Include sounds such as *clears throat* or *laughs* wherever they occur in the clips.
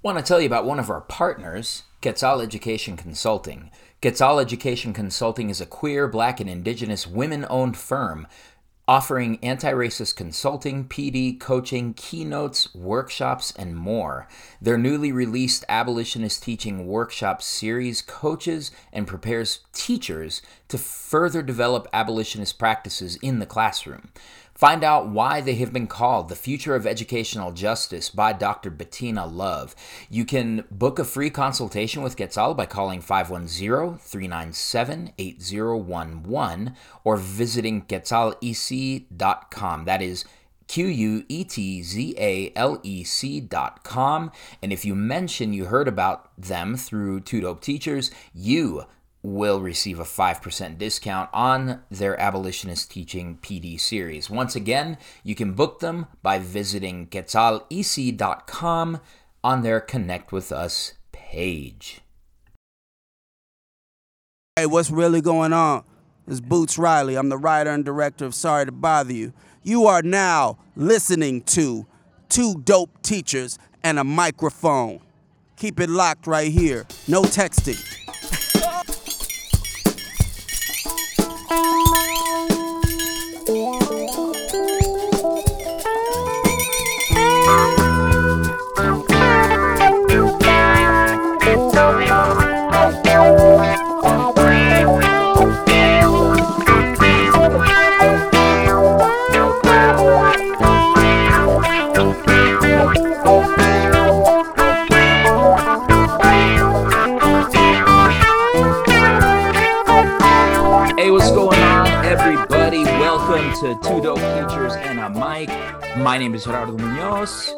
Want to tell you about one of our partners, Quetzal Education Consulting. Quetzal Education Consulting is a queer, black, and indigenous women owned firm offering anti racist consulting, PD, coaching, keynotes, workshops, and more. Their newly released Abolitionist Teaching Workshop series coaches and prepares teachers to further develop abolitionist practices in the classroom. Find out why they have been called the future of educational justice by Dr. Bettina Love. You can book a free consultation with Quetzal by calling 510-397-8011 or visiting quetzalec.com. That is Q U E T Z A L E C dot com. And if you mention you heard about them through Two Dope Teachers, you will receive a 5% discount on their abolitionist teaching PD series. Once again, you can book them by visiting quetzalec.com on their Connect with Us page. Hey, what's really going on? It's Boots Riley. I'm the writer and director of Sorry to Bother You. You are now listening to two dope teachers and a microphone. Keep it locked right here. No texting. Is Gerardo Munoz.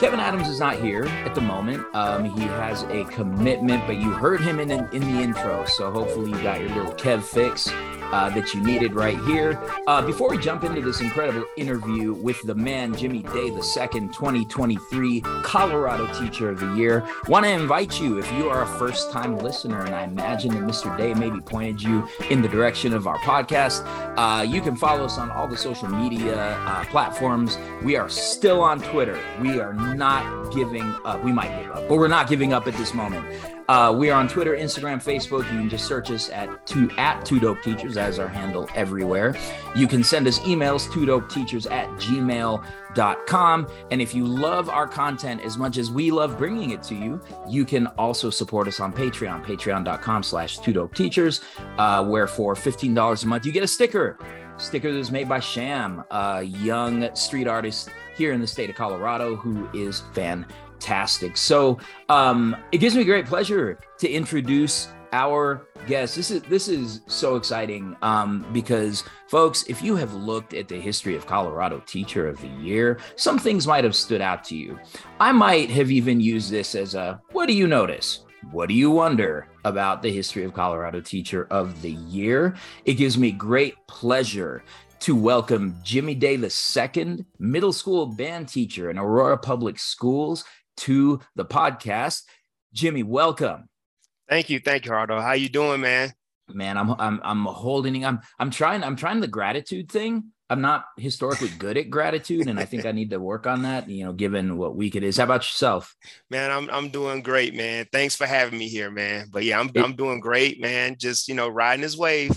Kevin Adams is not here at the moment. Um, he has a commitment, but you heard him in, in the intro, so hopefully you got your little Kev fix uh, that you needed right here. Uh, before we jump into this incredible interview with the man, Jimmy Day, the second 2023 Colorado Teacher of the Year, want to invite you, if you are a first time listener, and I imagine that Mr. Day maybe pointed you in the direction of our podcast, uh, you can follow us on all the social media uh, platforms. We are still on Twitter. We are not giving up. We might give up, but we're not giving up at this moment. Uh, we are on Twitter, Instagram, Facebook. You can just search us at two at two dope teachers as our handle everywhere. You can send us emails, two dope teachers at gmail.com. And if you love our content as much as we love bringing it to you, you can also support us on Patreon, patreon.com slash two dope teachers, uh, where for $15 a month, you get a sticker. Sticker that's made by Sham, a young street artist here in the state of Colorado who is fantastic. So um, it gives me great pleasure to introduce our guest. This is this is so exciting um, because, folks, if you have looked at the history of Colorado Teacher of the Year, some things might have stood out to you. I might have even used this as a "What do you notice?" What do you wonder about the history of Colorado Teacher of the Year? It gives me great pleasure to welcome Jimmy Day II, middle school band teacher in Aurora Public Schools, to the podcast. Jimmy, welcome. Thank you, thank you, Hardo. How you doing, man? Man, I'm I'm I'm holding. I'm I'm trying. I'm trying the gratitude thing. I'm not historically good at gratitude, and I think I need to work on that. You know, given what week it is. How about yourself? Man, I'm I'm doing great, man. Thanks for having me here, man. But yeah, I'm It- I'm doing great, man. Just you know, riding his wave.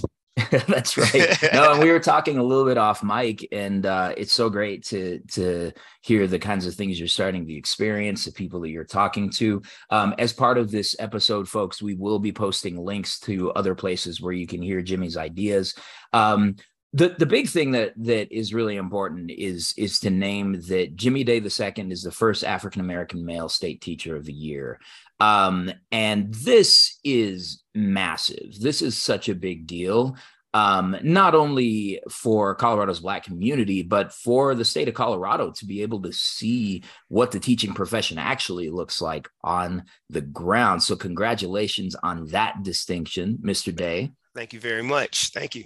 *laughs* That's right. No, and we were talking a little bit off mic, and uh, it's so great to to hear the kinds of things you're starting to experience, the people that you're talking to. Um, as part of this episode, folks, we will be posting links to other places where you can hear Jimmy's ideas. Um, the the big thing that that is really important is is to name that Jimmy Day II is the first African American male state teacher of the year. Um, and this is massive. This is such a big deal um, not only for Colorado's Black community, but for the state of Colorado to be able to see what the teaching profession actually looks like on the ground. So, congratulations on that distinction, Mr. Day. Thank you very much. Thank you.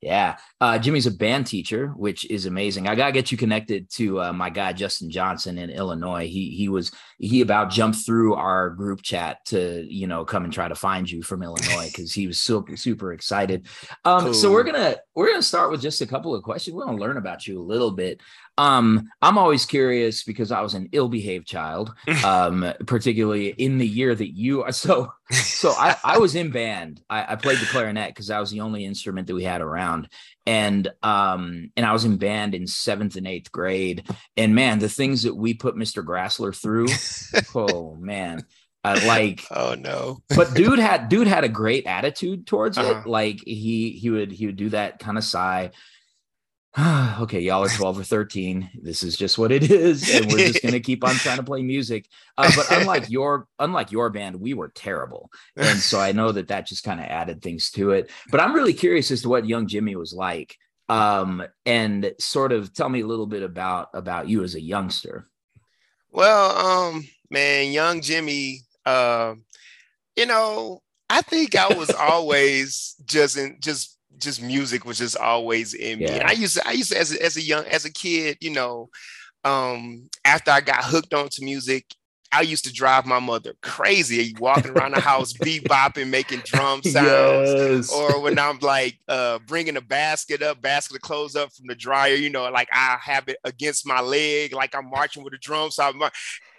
Yeah. Uh, Jimmy's a band teacher, which is amazing. I gotta get you connected to uh, my guy Justin Johnson in Illinois. He he was he about jumped through our group chat to you know come and try to find you from Illinois because he was super super excited. Um, So we're gonna we're gonna start with just a couple of questions. We're gonna learn about you a little bit. Um, I'm always curious because I was an ill-behaved child, *laughs* um, particularly in the year that you are. So, so I, I was in band. I, I played the clarinet because that was the only instrument that we had around, and um, and I was in band in seventh and eighth grade. And man, the things that we put Mr. Grassler through, *laughs* oh man. Uh, like oh no but dude had dude had a great attitude towards Uh-huh. it like he he would he would do that kind of sigh *sighs* okay y'all are 12 or 13 this is just what it is and we're just going to keep on trying to play music. Uh, but unlike *laughs* your unlike your band we were terrible and so i know that that just kind of added things to it. But i'm really curious as to what young jimmy was like um and sort of tell me a little bit about about you as a youngster. Well, um, man, young Jimmy, um, you know, I think I was always just in just just music was just always in me. And I used to I used to as a, as a young as a kid, you know, um, after I got hooked onto music, I used to drive my mother crazy, walking around the house, bebopping, making drum *laughs* sounds. yes or when I'm like uh, bringing a basket up, basket of clothes up from the dryer, you know, like I have it against my leg, like I'm marching with a drum. So I'm,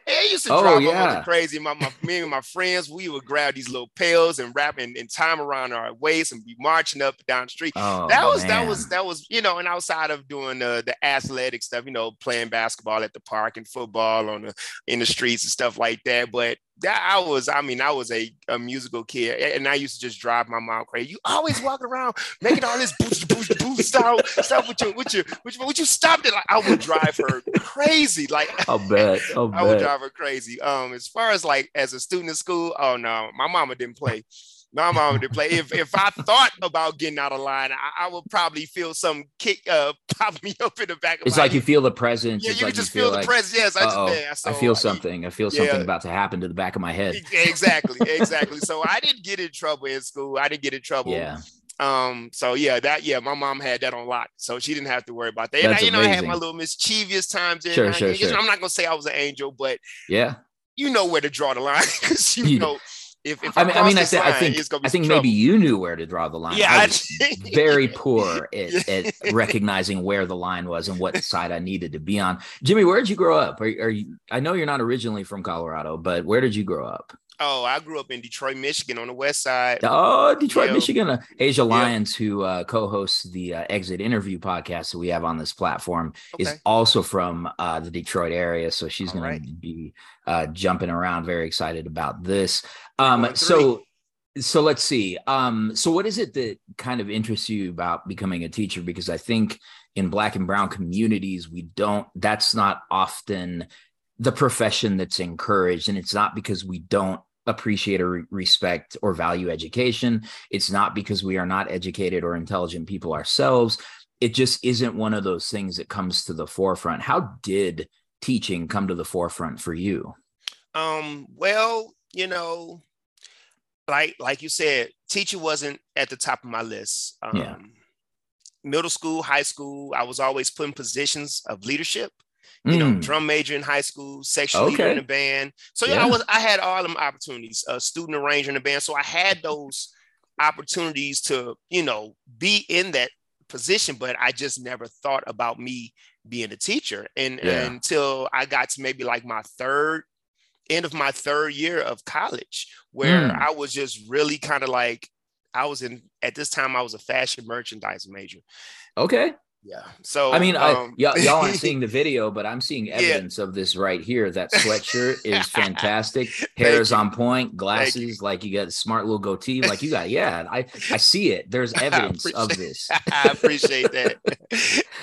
mar- it used to Oh, drive yeah. crazy. My, my me and my friends, we would grab these little pails and wrap and, and time around our waist and be marching up and down the street. oh, that was that was that was you know, and outside of doing the the athletic stuff, you know, playing basketball at the park and football on the in the streets and stuff like that. But that I was, I mean, I was a, a musical kid, and I used to just drive my mom crazy. You always walking around making all this boost, boost, boost stuff, stuff with your, with your, with your, with you stop it. Like I would drive her crazy. Like *laughs* I'll bet. I'll I would drive her crazy. Um, as far as like as a student in school, oh no, my mama didn't play. My mom didn't play. If if I thought about getting out of line, I, I would probably feel some kick uh *laughs* pop me up in the back of It's like you feel the presence. yeah, it's you like just you feel, feel the like, presence. Yes, I just "Uh-oh, man, I feel something. I feel yeah. something about to happen to the back of my head. Exactly, exactly. So I didn't get in trouble in school. I didn't get in trouble. Yeah. Um. So yeah, that yeah, my mom had that on lock, so she didn't have to worry about that. And I, That's you know, I had my little mischievous times. In, Sure, I, sure, sure. I'm not gonna say I was an angel, but Yeah. you know where to draw the line *laughs* because you You- know if if I mean, I mean, I, this I think, it's gonna be I think maybe trouble. you knew where to draw the line. Yeah, I I was very *laughs* poor at, at recognizing where the line was and what side I needed to be on. Jimmy, where did you grow up? Are, are you? I know you're not originally from Colorado, but where did you grow up? Oh, I grew up in Detroit, Michigan, on the west side. Oh, Detroit, Yeah. Michigan. Uh, Asia Yeah. Lyons, who uh, co-hosts the uh, Exit Interview podcast that we have on this platform, is also from uh, the Detroit area. So she's going right. to be uh, jumping around. Very excited about this. Um, so, so let's see. Um, so, what is it that kind of interests you about becoming a teacher? Because I think in Black and Brown communities, we don't. That's not often the profession that's encouraged, and it's not because we don't appreciate or respect or value education. It's not because we are not educated or intelligent people ourselves. It just isn't one of those things that comes to the forefront. How did teaching come to the forefront for you? Um, well, you know, like like you said, teacher wasn't at the top of my list. Um, Yeah. Middle school, high school, I was always put in positions of leadership. You know, Mm, drum major in high school, section leader in the band. So yeah, I was I had all them opportunities. A student arranger in the band, so I had those opportunities to you know be in that position, but I just never thought about me being a teacher. And, Yeah. until I got to maybe like my third end of my third year of college, where Mm. I was just really kind of like I was in at this time I was a fashion merchandise major. okay. Yeah. So I mean, I, um, y'all, aren't *laughs* seeing the video, but I'm seeing evidence of this right here. That *laughs* sweatshirt is fantastic. Hair is you. on point, glasses, like you got a smart little goatee. Like you got, *laughs* yeah, I, I see it. There's evidence of this. I appreciate that.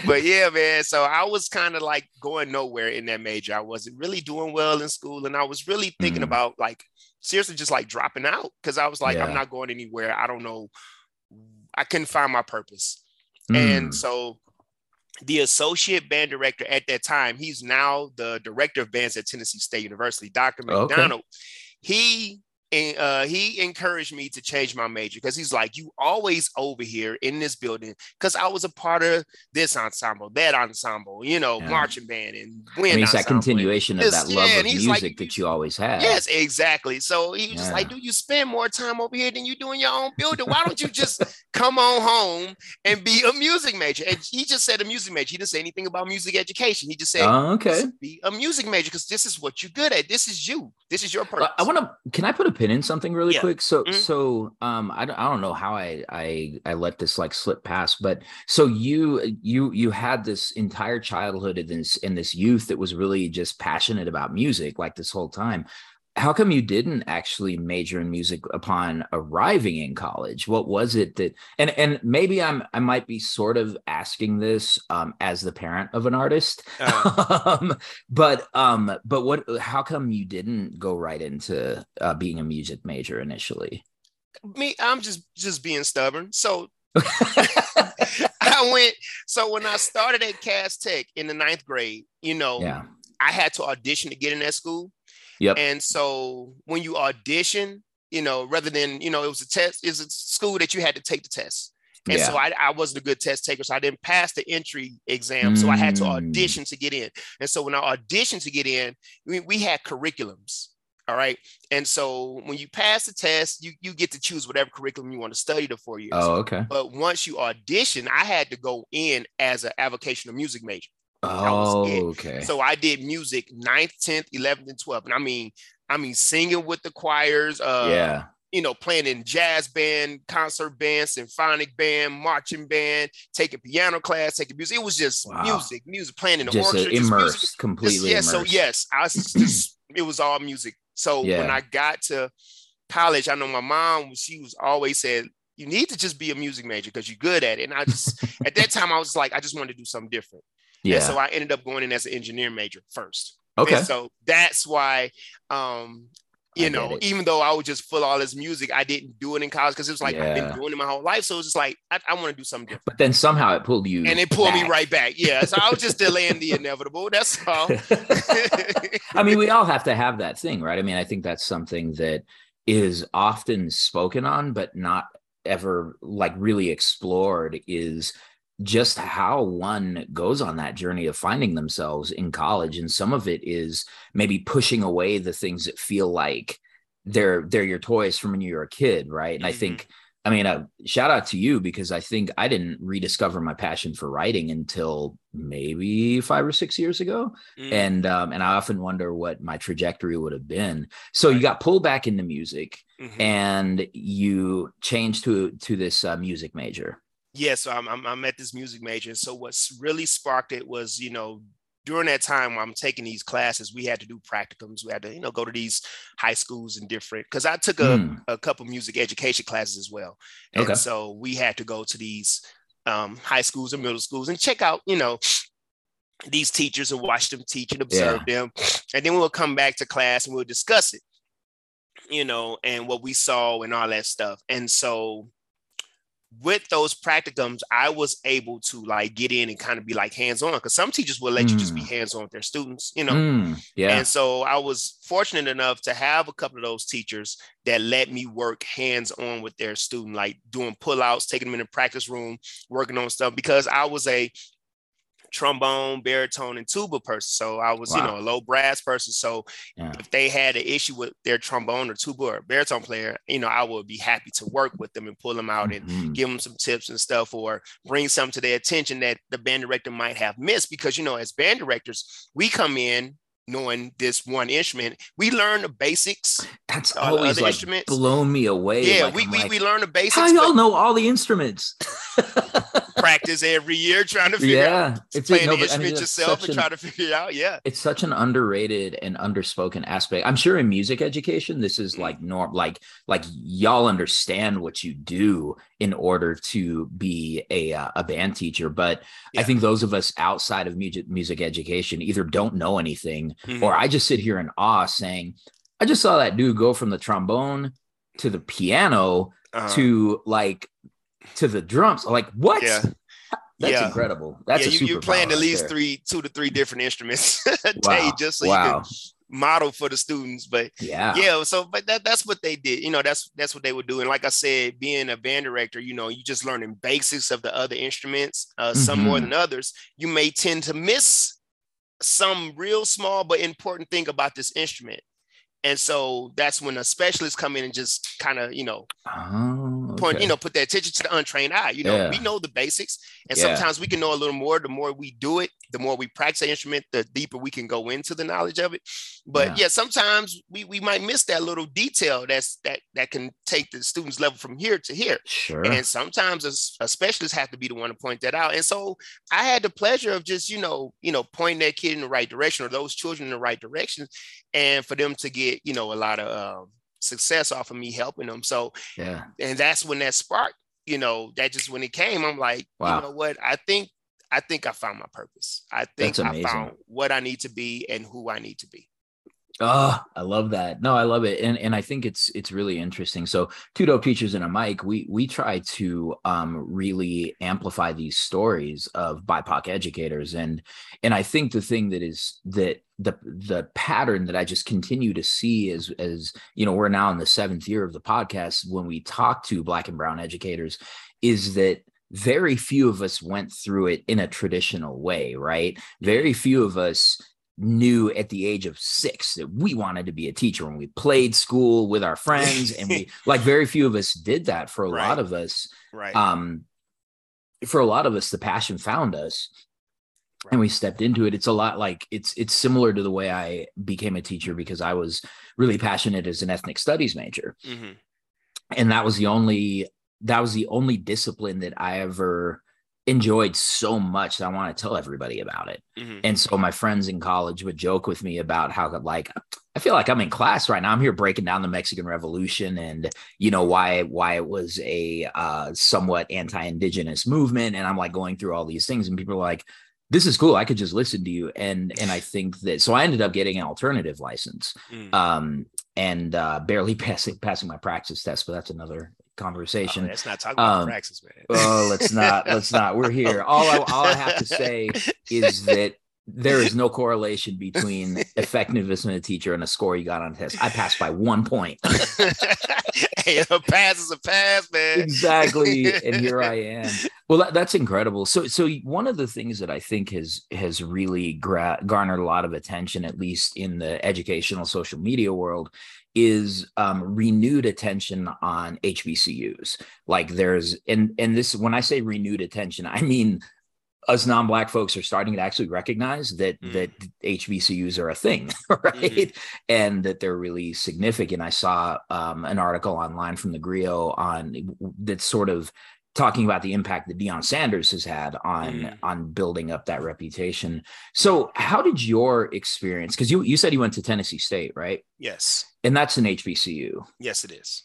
but yeah, man. So I was kind of like going nowhere in that major. I wasn't really doing well in school. And I was really thinking Mm. about like seriously just like dropping out because I was like, Yeah. I'm not going anywhere. I don't know. I couldn't find my purpose. Mm, And so the associate band director at that time, he's now the director of bands at Tennessee State University, Dr. Okay. McDonald. He and uh, he encouraged me to change my major because he's like, you always over here in this building because I was a part of this ensemble, that ensemble, you know, yeah. marching band and wind. I mean, it's that continuation of that love yeah, of music like, that you always had. Yes, exactly. So he was yeah. just like, do you spend more time over here than you do in your own building? Why don't you just come on home and be a music major? And he just said a music major. He didn't say anything about music education. He just said, oh, okay, be a music major because this is what you're good at. This is you. This is your purpose. I want to. Can I put a pin in something really yeah. quick? So, mm-hmm. so um, I don't, I don't know how I I I let this like slip past, but so you you you had this entire childhood in this in this youth that was really just passionate about music like this whole time how come you didn't actually major in music upon arriving in college what was it that and and maybe i'm i might be sort of asking this um, as the parent of an artist uh, *laughs* um, but um but what how come you didn't go right into uh, being a music major initially me i'm just just being stubborn so *laughs* I went. So when I started at Cass Tech in the ninth grade, you know, yeah. I had to audition to get in that school. Yep. And so when you audition, you know, rather than, you know, it was a test, it's a school that you had to take the test. And yeah. so I, I wasn't a good test taker. So I didn't pass the entry exam. Mm. So I had to audition to get in. And so when I auditioned to get in, we, we had curriculums. All right. And so when you pass the test, you, you get to choose whatever curriculum you want to study the four years. Oh, okay. But once you audition, I had to go in as an avocational music major. Oh, okay. So I did music 9th, 10th, 11th, and 12th. And I mean, I mean, singing with the choirs. Uh, yeah. You know, playing in jazz band, concert band, symphonic band, marching band, taking piano class, taking music. It was just wow. music, music, playing in the just orchestra, immersed, just completely. Yes. yeah. So yes, I was *clears throat* just it was all music. So yeah. when I got to college, I know my mom she was always said, you need to just be a music major because you're good at it. And I just at that time I was like, I just wanted to do something different. Yeah. And so I ended up going in as an engineer major first. Okay. And so that's why, um, you I know, even though I was just full all this music, I didn't do it in college because it was like yeah. I've been doing it my whole life. So it was just like I, I want to do something different. But then somehow it pulled you, and it pulled back. me right back. Yeah, so I was just delaying the inevitable. That's all. *laughs* I mean, we all have to have that thing, right? I mean, I think that's something that is often spoken on, but not ever like really explored. Is just how one goes on that journey of finding themselves in college and some of it is maybe pushing away the things that feel like they're they're your toys from when you were a kid right and mm-hmm. i think i mean a uh, shout out to you because i think i didn't rediscover my passion for writing until maybe five or six years ago mm-hmm. and um, and i often wonder what my trajectory would have been so right. you got pulled back into music mm-hmm. and you changed to to this uh, music major yeah, so I'm, I'm, I'm at this music major. And so what's really sparked it was, you know, during that time when I'm taking these classes, we had to do practicums. We had to, you know, go to these high schools and different because I took a, mm. a couple music education classes as well. And okay. so we had to go to these um, high schools and middle schools and check out, you know, these teachers and watch them teach and observe yeah. them. And then we'll come back to class and we'll discuss it, you know, and what we saw and all that stuff. And so with those practicums, I was able to like get in and kind of be like hands on because some teachers will let mm. you just be mm. hands on with their students, you know. Mm, yeah. And so I was fortunate enough to have a couple of those teachers that let me work hands on with their student, like doing pull outs, taking them in the practice room, working on stuff because I was a trombone, baritone, and tuba person. So I was, wow. you know, a low brass person. So yeah. if they had an issue with their trombone or tuba or baritone player, you know, I would be happy to work with them and pull them out mm-hmm. and give them some tips and stuff or bring something to their attention that the band director might have missed. Because, you know, as band directors, we come in knowing this one instrument. We learn the basics. That's always like instruments. blown me away. Yeah, like, we, we, like, we learn the basics. How y'all know all the instruments? *laughs* practice every year trying to figure yeah, out it's playing no, the instrument I mean, yourself and an, try to figure it out. Yeah. It's such an underrated and underspoken aspect. I'm sure in music education, this is like norm, like, like y'all understand what you do in order to be a, uh, a band teacher. But yeah. I think those of us outside of music, music education either don't know anything mm-hmm. or I just sit here in awe saying, I just saw that dude go from the trombone to the piano uh-huh. to like to the drums. Like what? Yeah. That's yeah. incredible. That's yeah, you, you're playing at least there. three, two to three different instruments *laughs* a wow. day just so wow. you can model for the students. But yeah, yeah. So, but that, that's what they did. You know, that's that's what they would do. And like I said, being a band director, you know, you just learning basics of the other instruments, uh, mm-hmm. some more mm-hmm. than others. You may tend to miss some real small but important thing about this instrument. And so that's when a specialist come in and just kind of, you know, oh, okay. point, you know, put their attention to the untrained eye. You know, yeah. we know the basics, and yeah. sometimes we can know a little more. The more we do it, the more we practice the instrument, the deeper we can go into the knowledge of it. But yeah, yeah sometimes we we might miss that little detail that's that that can take the student's level from here to here. Sure. And sometimes a, a specialist have to be the one to point that out. And so I had the pleasure of just, you know, you know, pointing that kid in the right direction or those children in the right direction, and for them to get get you know a lot of um, success off of me helping them. So yeah, and that's when that spark, you know, that just when it came, I'm like, wow. you know what? I think I think I found my purpose. I think I found what I need to be and who I need to be. Oh, I love that. No, I love it. And and I think it's it's really interesting. So two dope teachers and a mic, we we try to um really amplify these stories of BIPOC educators. And and I think the thing that is that the the pattern that I just continue to see is as you know, we're now in the seventh year of the podcast when we talk to black and brown educators, is that very few of us went through it in a traditional way, right? Very few of us knew at the age of six that we wanted to be a teacher when we played school with our friends and we *laughs* like very few of us did that for a right. lot of us right um for a lot of us the passion found us right. and we stepped into it it's a lot like it's it's similar to the way i became a teacher because i was really passionate as an ethnic studies major mm-hmm. and that was the only that was the only discipline that i ever enjoyed so much that I want to tell everybody about it. Mm-hmm. And so my friends in college would joke with me about how like I feel like I'm in class right now. I'm here breaking down the Mexican Revolution and you know why why it was a uh, somewhat anti-indigenous movement and I'm like going through all these things and people are like this is cool. I could just listen to you and and I think that so I ended up getting an alternative license. Mm. Um and uh, barely *laughs* passing passing my praxis test, but that's another conversation. Oh, let's not talk about um, praxis, man. oh, let's not. Let's not. We're here. *laughs* All I, all I have to say is that there is no correlation between *laughs* effectiveness in a teacher and a score you got on a test. I passed by one point. *laughs* hey, a pass is a pass, man. Exactly, and here I am. Well, that, that's incredible. So, so one of the things that I think has has really gra- garnered a lot of attention, at least in the educational social media world, is um, renewed attention on HBCUs. Like there's and and this when I say renewed attention, I mean us non-black folks are starting to actually recognize that mm. that HBCUs are a thing, *laughs* right? Mm-hmm. And that they're really significant. I saw um, an article online from the Grio on that sort of talking about the impact that Deion Sanders has had on mm. on building up that reputation. So, how did your experience? Because you you said you went to Tennessee State, right? Yes, and that's an HBCU. Yes, it is.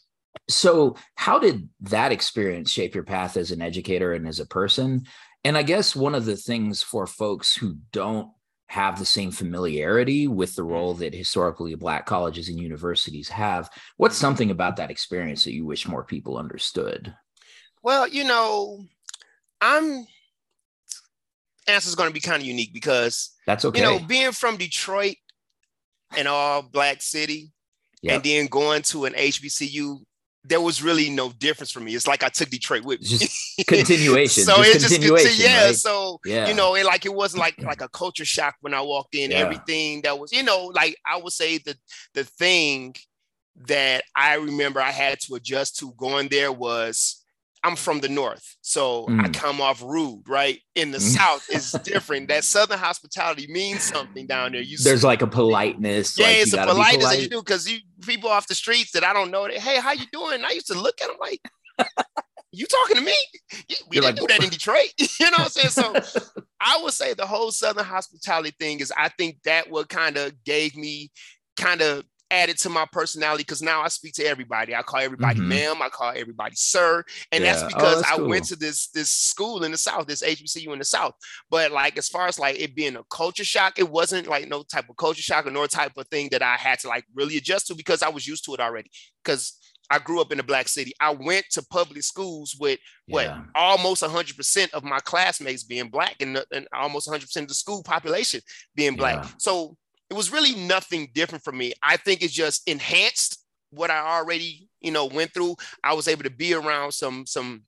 So, how did that experience shape your path as an educator and as a person? And I guess one of the things for folks who don't have the same familiarity with the role that historically black colleges and universities have, what's something about that experience that you wish more people understood? Well, you know, I'm answer is going to be kind of unique because that's okay. You know, being from Detroit, an all black city, yep. and then going to an HBCU, there was really no difference for me. It's like I took Detroit with me. Just *laughs* continuation. so just it's just continuation, yeah. Right? So yeah. you know, it like it wasn't like like a *clears throat* culture shock when I walked in. Yeah. Everything that was, you know, like I would say the the thing that I remember I had to adjust to going there was I'm from the north, so mm. I come off rude, right? In the mm. *laughs* south, it's different. That southern hospitality means something down there. You there's see, like a politeness. Yeah, like it's a politeness polite. that you do because you people off the streets that I don't know. That, hey, how you doing? And I used to look at them like, *laughs* you talking to me? We You're didn't like, do that in Detroit. *laughs* you know what I'm saying? So I would say the whole southern hospitality thing is I think that what kind of gave me kind of added to my personality because now I speak to everybody. I call everybody mm-hmm. ma'am, I call everybody sir, and yeah. that's oh, because oh, that's I cool. went to this this school in the South, this HBCU in the South. But like as far as like it being a culture shock, it wasn't like no type of culture shock or no type of thing that I had to like really adjust to because I was used to it already. Because I grew up in a black city. I went to public schools with what yeah. almost 100% of my classmates being black and, and almost 100% of the school population being black. Yeah. So it was really nothing different for me. I think it's just enhanced what I already, you know, went through. I was able to be around some some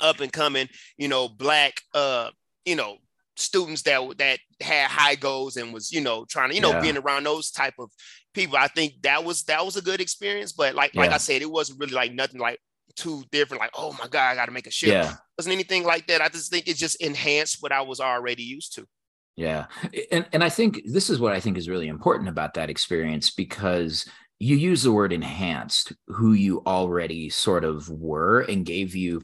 up and coming, you know, black uh, you know, students that that had high goals and was, you know, trying to, you know, yeah. being around those type of people. I think that was that was a good experience. But like yeah. like I said, it wasn't really like nothing like too different, like, oh my God, I gotta make a shift. Yeah. It wasn't anything like that. I just think it just enhanced what I was already used to. Yeah. And and I think this is what I think is really important about that experience because you use the word enhanced who you already sort of were and gave you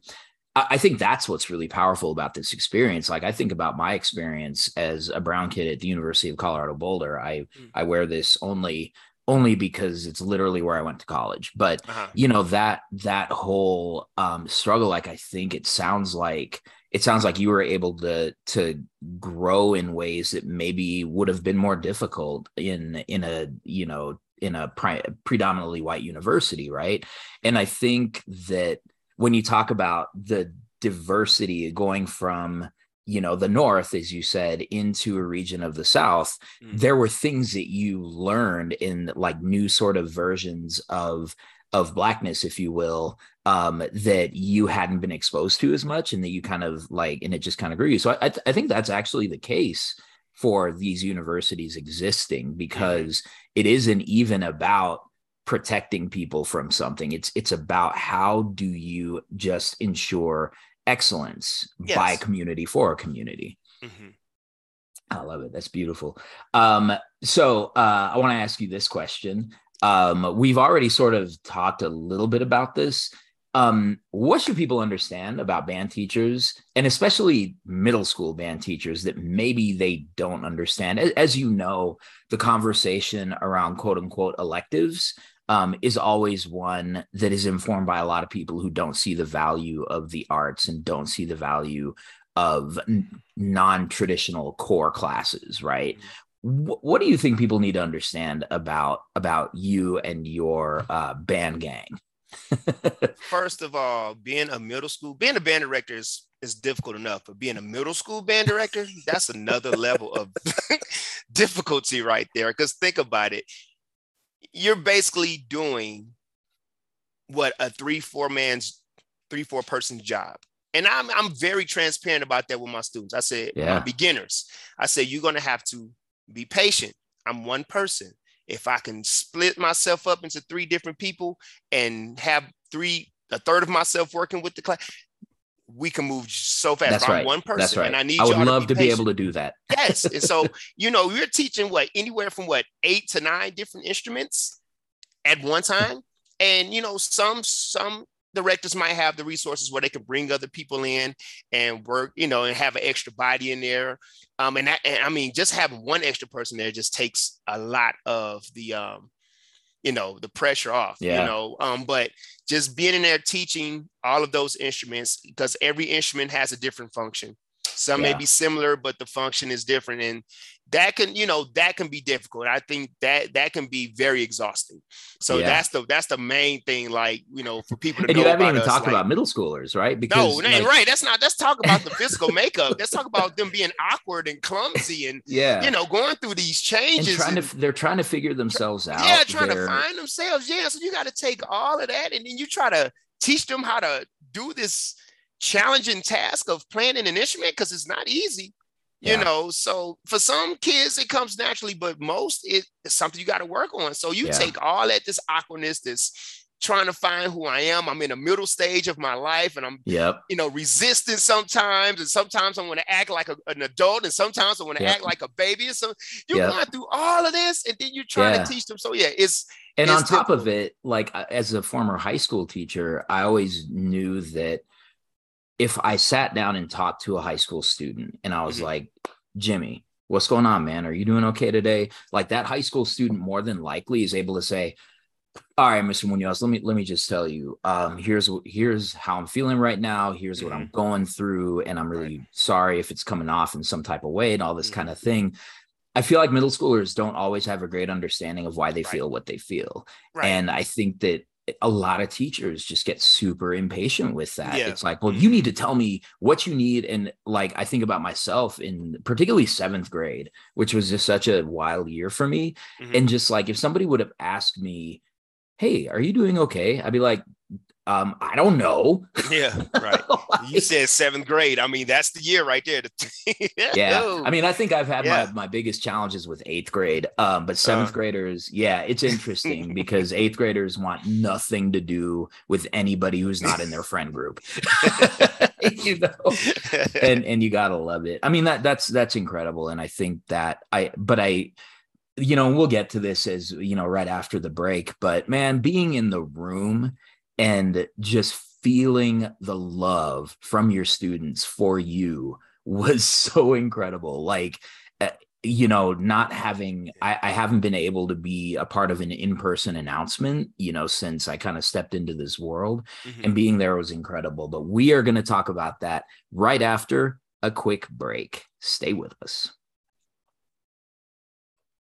I think that's what's really powerful about this experience. Like I think about my experience as a brown kid at the University of Colorado Boulder. I mm. I wear this only only because it's literally where I went to college. But uh-huh. you know that that whole um, struggle, like I think it sounds like it sounds like you were able to to grow in ways that maybe would have been more difficult in in a you know in a pre- predominantly white university, right? And I think that when you talk about the diversity going from you know the north as you said into a region of the south mm-hmm. there were things that you learned in like new sort of versions of of blackness if you will um that you hadn't been exposed to as much and that you kind of like and it just kind of grew you. So i, I think that's actually the case for these universities existing because it isn't even about protecting people from something. It's it's about how do you just ensure excellence yes. by community for a community. Mm-hmm. i love it. That's beautiful. Um so uh i want to ask you this question. Um we've already sort of talked a little bit about this um, what should people understand about band teachers and especially middle school band teachers that maybe they don't understand? As you know, the conversation around quote unquote electives um, is always one that is informed by a lot of people who don't see the value of the arts and don't see the value of n- non-traditional core classes right mm-hmm. w- what do you think people need to understand about about you and your uh, band gang *laughs* first of all being a middle school being a band director is is difficult enough but being a middle school band director that's another level of *laughs* difficulty right there because think about it you're basically doing what a three, four man's, three, four person's job. And I'm, I'm very transparent about that with my students. I said, yeah. beginners, I said, you're going to have to be patient. I'm one person. If I can split myself up into three different people and have three, a third of myself working with the class, we can move so fast. That's right. one person. That's right. And I need I would love to, be, to be, able to do that. *laughs* yes. And so, *laughs* you know, you're teaching what anywhere from what eight to nine different instruments at one time. And you know, some some directors might have the resources where they can bring other people in and work, you know, and have an extra body in there. Um, and, that, and I mean, just having one extra person there just takes a lot of the um, you know the pressure off yeah. you know um but just being in there teaching all of those instruments because every instrument has a different function some yeah. may be similar but the function is different and that can you know that can be difficult i think that that can be very exhausting. So yeah. that's the that's the main thing like you know for people to and you haven't even us, talked like, about middle schoolers right? Because no like, right. That's not let's talk about the *laughs* physical makeup. Let's talk about them being awkward and clumsy and yeah. you know going through these changes and trying and, to they're trying to figure themselves out yeah trying they're... to find themselves. Yeah so you got to take all of that and then you try to teach them how to do this challenging task of playing an instrument because it's not easy you yeah. know so for some kids it comes naturally but most it is something you got to work on so you yeah. take all that this awkwardness this trying to find who i am i'm in a middle stage of my life and i'm yep. you know resistant sometimes and sometimes i want to act like a, an adult and sometimes i want to yep. act like a baby and so you're yep. going through all of this and then you're trying yeah. to teach them so yeah it's and it's on top difficult. of it like uh, as a former high school teacher i always knew that if I sat down and talked to a high school student and I was mm-hmm. like, Jimmy, what's going on, man? Are you doing okay today? Like that high school student more than likely is able to say, all right, Mr. Munoz, let me let me just tell you. Um, here's here's how I'm feeling right now. Here's mm-hmm. what I'm mm-hmm. going through, and I'm really right. sorry if it's coming off in some type of way and all this mm-hmm. kind of thing. I feel like middle schoolers don't always have a great understanding of why they right. feel what they feel, right. and I think that a lot of teachers just get super impatient with that. Yeah. It's like, well, you need to tell me what you need. And like, I think about myself in particularly seventh grade, which was just such a wild year for me. Mhm. And just like, if somebody would have asked me, Hey, are you doing okay? I'd be like, um, I don't know. yeah, *laughs* right. You said seventh grade. I mean, that's the year right there. *laughs* yeah i mean i think i've had Yeah. my, my biggest challenges with eighth grade um but seventh Uh. graders yeah it's interesting *laughs* because eighth graders want nothing to do with anybody who's not in their friend group you know and and you gotta love it i mean that that's that's incredible and i think that i but i you know we'll get to this as you know right after the break but man being in the room and just feeling the love from your students for you was *laughs* so incredible like uh, you know not having I, I haven't been able to be a part of an in-person announcement you know since i kind of stepped into this world Mhm. and being there was incredible. But we are going to talk about that right after a quick break. Stay with us.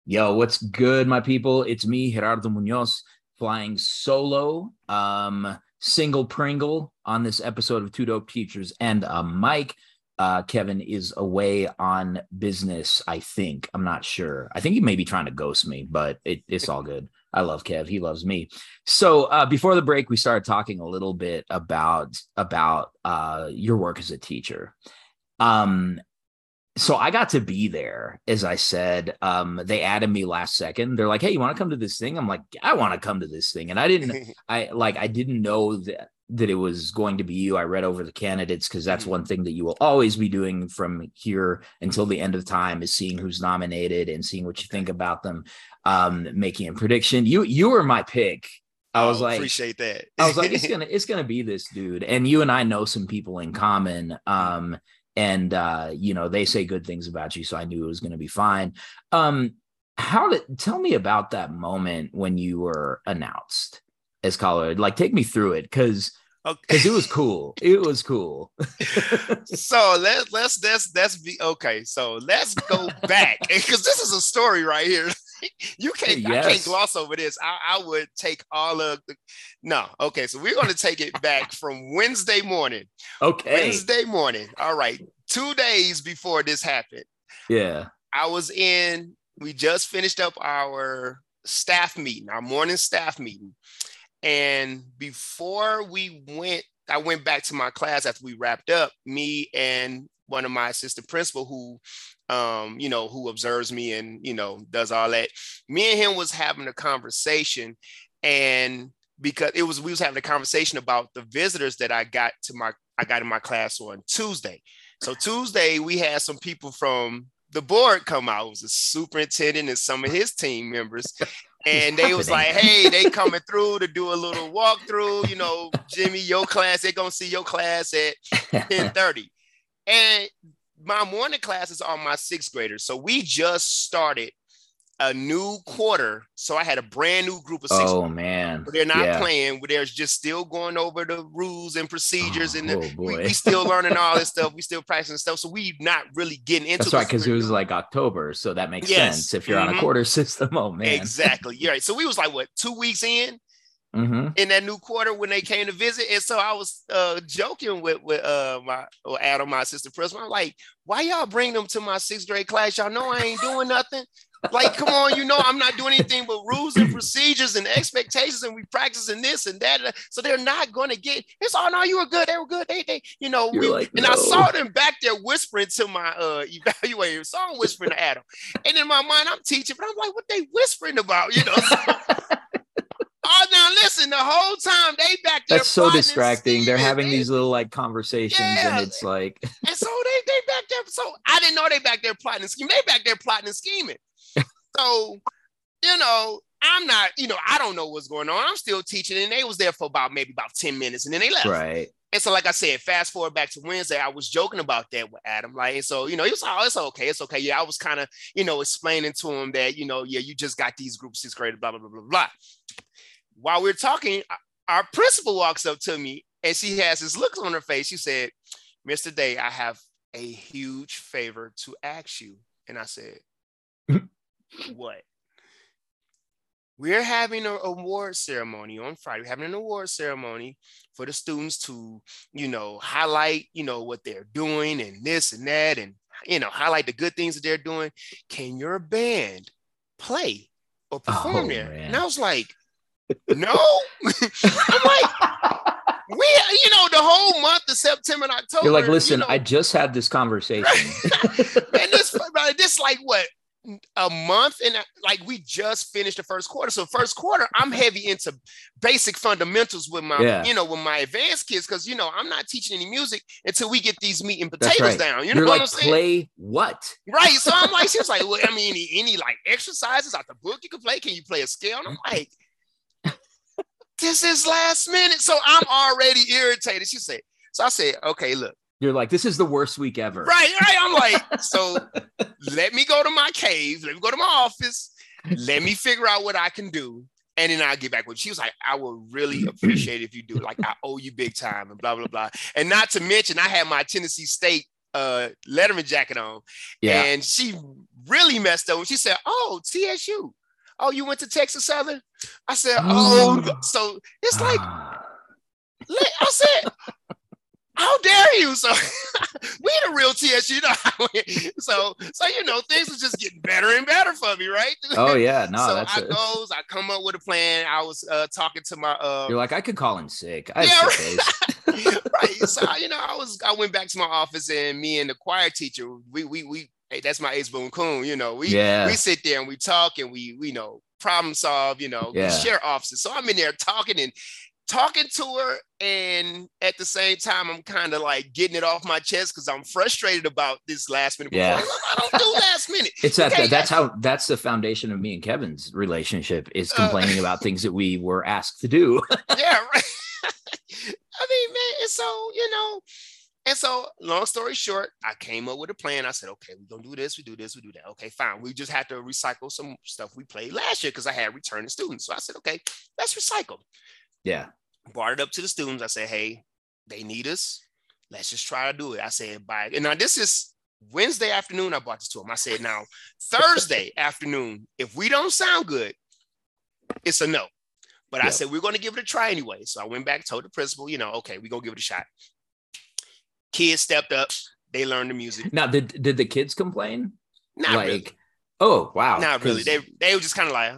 Yo, what's good, my people? It's me, Gerardo Munoz, flying solo, um, single Pringle on this episode of Two Dope Teachers and uh, Mic. Uh, Kevin is away on business, I think. I'm not sure. I think he may be trying to ghost me, but it, it's all good. I love Kev. He loves me. So uh, before the break, we started talking a little bit about about uh, your work as a teacher. Um, so I got to be there, as I said. Um, they added me last second. They're like, "Hey, you want to come to this thing?" I'm like, "I want to come to this thing," and I didn't. *laughs* I like I didn't know that that it was going to be you. I read over the candidates because that's Mhm. one thing that you will always be doing from here until the end of time is seeing who's nominated and seeing what you think about them, um, making a prediction. You you were my pick. I was Oh, like, appreciate that. I was like, it's *laughs* gonna it's gonna be this dude. And you and I know some people in common. Um, and uh, you know, they say good things about you, so I knew it was gonna be fine. Um, how did tell me about that moment when you were announced as caller? Like, take me through it, because okay. because it was cool. It was cool. *laughs* so let's let's let's let's be okay. So let's go back because this is a story right here. *laughs* you can't I can't gloss over this. I, I would take all of the no. Okay, so we're gonna take it back *laughs* from Wednesday morning. Okay. Wednesday morning. All right, two days before this happened. Yeah. I was in, we just finished up our staff meeting, our morning staff meeting. And before we went, I went back to my class after we wrapped up, me and one of my assistant principal who um, you know, who observes me and you know does all that. Me and him was having a conversation, and because it was we was having a conversation about the visitors that I got to my I got in my class on Tuesday. So Tuesday we had some people from the board come out. It was the superintendent and some of his team members. *laughs* And they was like, hey, they coming through to do a little walkthrough. You know, Jimmy, your class, they're gonna see your class at *laughs* 10:30. And my morning classes are my sixth graders. So we just started a new quarter. So I had a brand new group of six. oh man. But They're not Yeah. playing. They're just still going over the rules and procedures, and the, Oh, we, we still *laughs* learning all this stuff. We still practicing stuff. So we not really getting into That's right, because it was like October, so that makes Yes. sense if you're on a Mhm. quarter *laughs* system. Oh man. exactly. You're right. So we was like what two weeks in hmm in that new quarter when they came to visit, and so I was uh, joking with with uh, my or Adam, my assistant principal. I'm like, why y'all bring them to my sixth grade class? Y'all know I ain't doing nothing. Like, come on, you know I'm not doing anything but rules and procedures and expectations, and we practicing this and that. So they're not going to get. It's oh no, you were good. They were good. They they you know. We, like, and I saw them back there whispering to my uh *laughs* evaluator. So I'm whispering to Adam, and in my mind I'm teaching, but I'm like, what they whispering about? You know. Now listen, the whole time they back there. That's so distracting. They're having they- these little like conversations, Yeah. and it's like, *laughs* and so they they back there. So I didn't know they back there plotting and scheming. They back there plotting and scheming. *laughs* so, you know, I'm not, you know, I don't know what's going on. I'm still teaching, and they was there for about maybe about 10 minutes, and then they left. right. And so, like I said, fast forward back to Wednesday, I was joking about that with Adam. Like, and so, you know, he was like, oh, it's okay. It's okay. Yeah, I was kind of, you know, explaining to him that, you know, yeah, you just got these groups, sixth grade, blah, blah, blah, blah, blah. While we're talking, our principal walks up to me and she has this look on her face. She said, Mr. Day, I have a huge favor to ask you. And I said, *laughs* What? we're having an award ceremony on Friday. We're having an award ceremony for the students to, you know, highlight, you know, what they're doing and this and that, and you know, highlight the good things that they're doing. Can your band play or perform Oh, there? man. And I was like, no. *laughs* I'm like, we, you know, the whole month of September and October. You're like, listen, you know, I just had this conversation. *laughs* and this, this like what a month and like we just finished the first quarter. So first quarter, I'm heavy into basic fundamentals with my, Yeah. you know, with my advanced kids because you know I'm not teaching any music until we get these meat and potatoes right. down. You know You're what like, I'm saying? play what? Right. So I'm like, she was like, *laughs* well, I mean, any, any like exercises out the book you can play? Can you play a scale? And I'm like, this is last minute. So I'm already irritated. She said, so I said, okay, look. You're like, this is the worst week ever. Right, right. I'm like, *laughs* so let me go to my cave, let me go to my office, let me figure out what I can do. And then I'll get back with you. She was like, I would really appreciate it if you do. Like, I owe you big time and blah, blah, blah. And not to mention, I had my Tennessee State uh Letterman jacket on. Yeah. And she really messed up. When she said, Oh, TSU. Oh, you went to Texas Southern? I said, Oh, so it's like Ah. I said, "How dare you?" So *laughs* we the real TSU, you know. so so you know things are just getting better and better for me, right? *laughs* oh yeah, no, so that's I goes, I come up with a plan. I was uh, talking to my uh, You're like, I could call him sick. I Yeah, days. *laughs* right. So you know, I was I went back to my office and me and the choir teacher, we we we hey, that's my ace boom coon, you know. We Yeah. we sit there and we talk and we we know problem solve, you know, Yeah. share offices. So I'm in there talking and talking to her and at the same time I'm kind of like getting it off my chest because I'm frustrated about this last minute Yeah. I don't do last minute. *laughs* It's that Okay, that's how that's the foundation of me and Kevin's relationship is Uh, complaining *laughs* about things that we were asked to do. yeah, *laughs* right. I mean, man, so you know, and so long story short, I came up with a plan. I said, okay, we're gonna do this, we do this, we do that. Okay, fine. We just had to recycle some stuff we played last year because I had returning students. So I said, okay, let's recycle. yeah. Brought it up to the students. I said, hey, they need us. Let's just try to do it. I said, bye. And now this is Wednesday afternoon. I brought this to them. I said, now *laughs* Thursday afternoon, if we don't sound good, it's a no. But I said, we're going to give it a try anyway. So I went back, told the principal, you know, okay, we're going to give it a shot. Kids stepped up. They learned the music. Now, did did the kids complain? Not like, really. oh wow, Not really. They, they were just kind of like,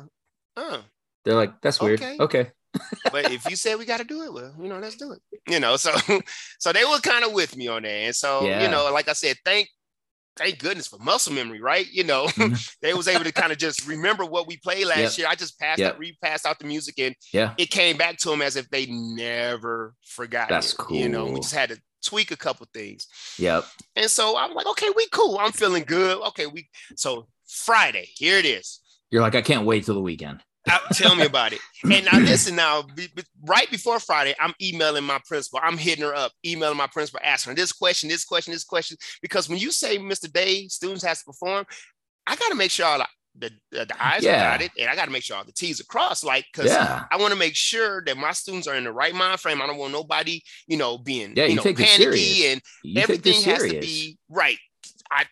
oh. they're like, that's weird. Okay. Okay. *laughs* but if you said we got to do it, well, you know, let's do it. You know, so *laughs* so they were kind of with me on that, and so Yeah. you know, like I said, thank thank goodness for muscle memory, right? You know, *laughs* Mhm. they was able to kind of just remember what we played last Yep. year. I just passed Yep. repassed out the music, and Yeah. it came back to them as if they never forgot. That's it, You know, we just had to tweak a couple things, Yep. and so I'm like, okay, we cool. I'm feeling good. Okay, we so Friday, here it is. You're like, I can't wait till the weekend. Uh, tell me about it. And now *clears throat* listen, now be, be- right before Friday, I'm emailing my principal. I'm hitting her up, emailing my principal, asking her this question, this question, this question. Because when you say Mr. Day, students has to perform, I got to make sure all the the, the, I's Yeah. are dotted, and I got to make sure all the T's are crossed. Like, because Yeah. I want to make sure that my students are in the right mind frame. I don't want nobody, you know, being Yeah, you you know panicky and You everything has to be right. I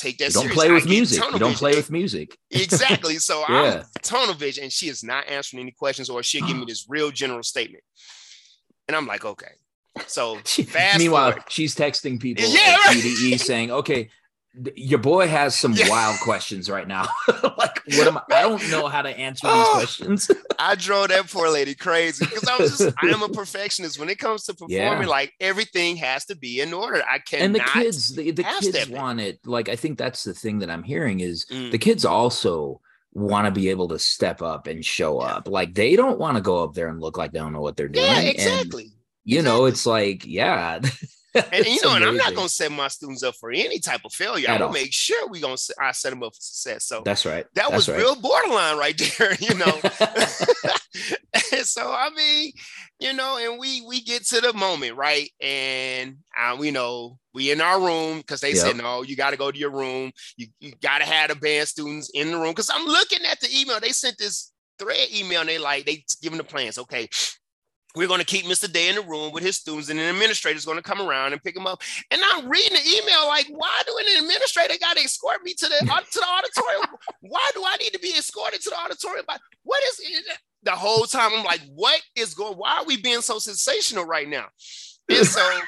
take that you don't serious. play with music. You don't vision. play with music. exactly. So Yeah. I'm tunnel vision, and she is not answering any questions, or she'll give me *gasps* this real general statement, and I'm like, okay. So *laughs* fast Meanwhile, forward. she's texting people Yeah, at right. *laughs* Saying, "Okay, your boy has some Yeah. wild questions right now. *laughs* like, what am I? I don't know how to answer these Oh. questions." *laughs* I drove that poor lady crazy because I was just I am a *laughs* perfectionist when it comes to performing. Yeah. Like everything has to be in order. I cannot. and the kids, the, the kids want it. Like, I think that's the thing that I'm hearing is Mm. the kids also want to be able to step up and show up. Like, they don't want to go up there and look like they don't know what they're doing. yeah, And, exactly. you know, it's like, yeah. And, *laughs* you know, and I'm not going to set my students up for any type of failure. At going to make sure we going to I set them up for success. So That's right. that That's was right. real borderline right *laughs* there, you know. *laughs* So I mean, you know, and we we get to the moment, right? And uh, we know we in our room because they Yep. said no, you got to go to your room. You you got to have the band students in the room because I'm looking at the email. They sent this thread email and they like they giving the plans. Okay, we're going to keep Mr. Day in the room with his students, and an administrator is going to come around and pick him up. And I'm reading the email like, why do an administrator got to escort me to the to the auditorium? Why do I need to be escorted to the auditorium? What is it? the whole time? I'm like, what is going? Why are we being so sensational right now? And so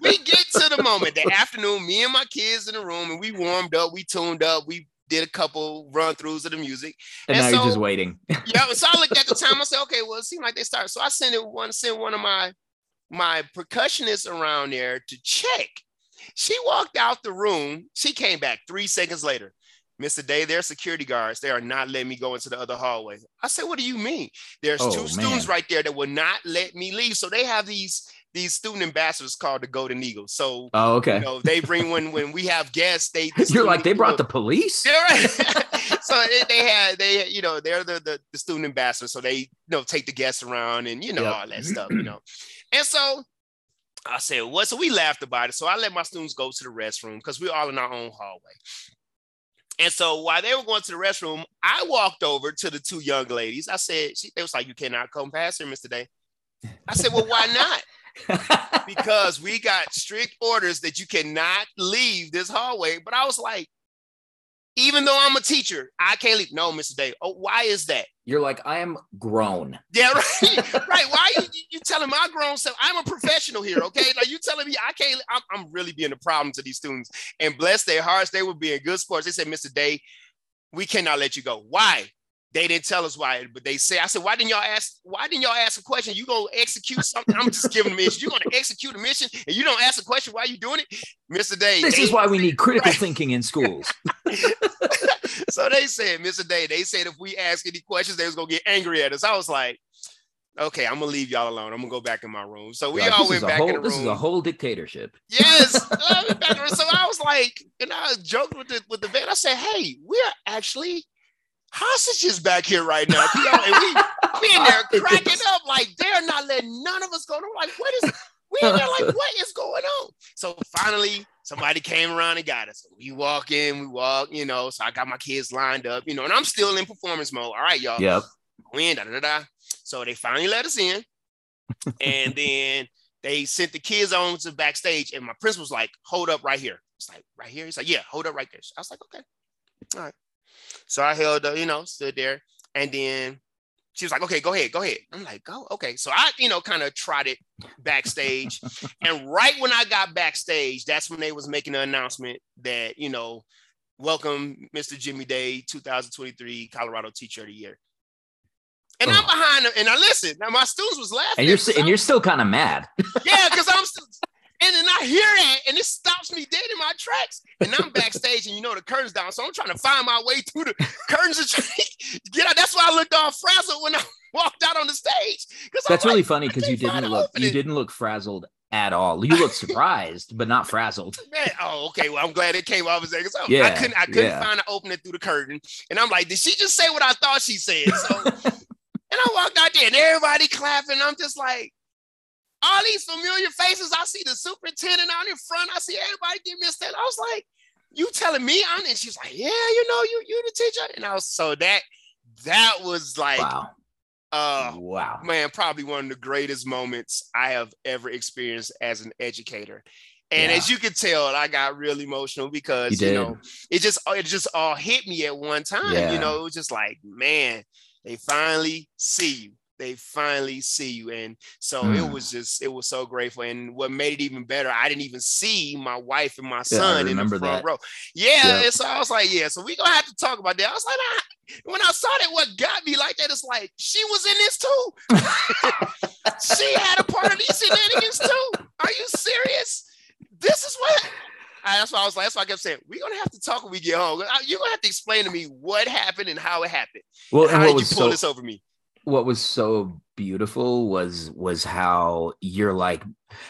we get to the moment, the *laughs* afternoon, me and my kids in the room, and we warmed up, we tuned up, we did a couple run throughs of the music. And, and now so, you're just waiting. *laughs* yeah. So I looked at the time. I said, okay, well, it seemed like they started. So I sent it one, sent one of my my percussionists around there to check. She walked out the room. She came back three seconds later. Mr. Day, they're security guards. They are not letting me go into the other hallway. I said, What do you mean? There's oh, two man. students right there that will not let me leave. So they have these these student ambassadors called the Golden Eagles. So oh, okay. You know, they bring when when we have guests, they the *laughs* You're like they brought the police? *laughs* Yeah, right. *laughs* so they, had they you know, they're the, the, the student ambassadors. So they you know take the guests around and you know yep. all that stuff, you know. And so I said, what? So we laughed about it. So I let my students go to the restroom because we're all in our own hallway. And so while they were going to the restroom, I walked over to the two young ladies. I said, she, they was like, you cannot come past here, Mr. Day. I said, well, why not? Because we got strict orders that you cannot leave this hallway. But I was like, even though I'm a teacher, I can't leave. No, Mr. Day. Oh, why is that? You're like, I am grown. Yeah, right. *laughs* right. Why are you, you telling my grown self? I'm a professional here, okay? Like you telling me I can't, I'm, I'm really being a problem to these students. And bless their hearts, they were being good sports. They said, Mr. Day, we cannot let you go. Why? They didn't tell us why, but they say, I said, why didn't y'all ask? Why didn't y'all ask a question? You gonna execute something? I'm just giving a mission. You're gonna execute a mission and you don't ask a question why are you doing it, Mr. Day. This is why we need *laughs* critical right. thinking in schools. *laughs* so they said, Mr. Day, they said if we ask any questions, they was gonna get angry at us. I was like, okay, I'm gonna leave y'all alone. I'm gonna go back in my room. So we all went back whole, in the room. This is a whole dictatorship. Yes. *laughs* Uh, so I was like, and I joked with the with the vet. I said, hey, we're actually hostages back here right now. You know, and we, we in there *laughs* cracking up like they're not letting none of us go. And I'm like, what is we in there like what is going on? So finally somebody came around and got us. We walk in, we walk, you know. So I got my kids lined up, you know, and I'm still in performance mode. All right, y'all. Yep. We da, da, da. So they finally let us in. and *laughs* then they sent the kids on to backstage. And my principal's like, hold up right here. It's like, right here. He's like, yeah, hold up right there. I was like, okay. All right. So I held, uh, you know, stood there, and then she was like, "Okay, go ahead, go ahead." I'm like, "Go, okay." So I, you know, kind of trotted backstage, *laughs* and right when I got backstage, that's when they was making the announcement that you know, welcome Mr. Jimmy Day, 2023 Colorado Teacher of the Year. And oh. I'm behind them, and I listen. Now my students was laughing, and you're and you're still kind of mad. yeah, because I'm still and then I hear that, and it stops me dead in my tracks. And I'm backstage, and you know the curtains down, so I'm trying to find my way through the curtains try get out. That's why I looked all frazzled when I *laughs* walked out on the stage. That's really funny because you didn't look you didn't look frazzled at all. You looked surprised, but not frazzled. *laughs* Man, oh, okay. Well, I'm glad it came off as so yeah, I couldn't I couldn't yeah. find an opening through the curtain, and I'm like, did she just say what I thought she said? So, *laughs* and I walked out there, and everybody clapping. I'm just like all these familiar faces. I see the superintendent out in front. I see everybody give me a stand. I was like, you telling me I'm and she's like, Yeah, you know, you you the teacher. And I was so that that was like wow. Uh, wow, man, probably one of the greatest moments I have ever experienced as an educator. And yeah. as you could tell, I got real emotional because you, you, know it just it just all hit me at one time. Yeah. You know, it was just like, man, they finally see you they finally see you. And so mm. it was just, it was so grateful. And what made it even better, I didn't even see my wife and my son yeah, in the front that. row. Yeah. Yep. And so I was like, yeah, so we're going to have to talk about that. I was like, nah. when I saw that, what got me like that is like, she was in this too. *laughs* she had a part of these shenanigans too. Are you serious? This is what that's why I was like, that's why I kept saying, we're gonna have to talk when we get home. You're gonna have to explain to me what happened and how it happened. Well, and how did you pull so, this over me? What was so beautiful was was how you're like,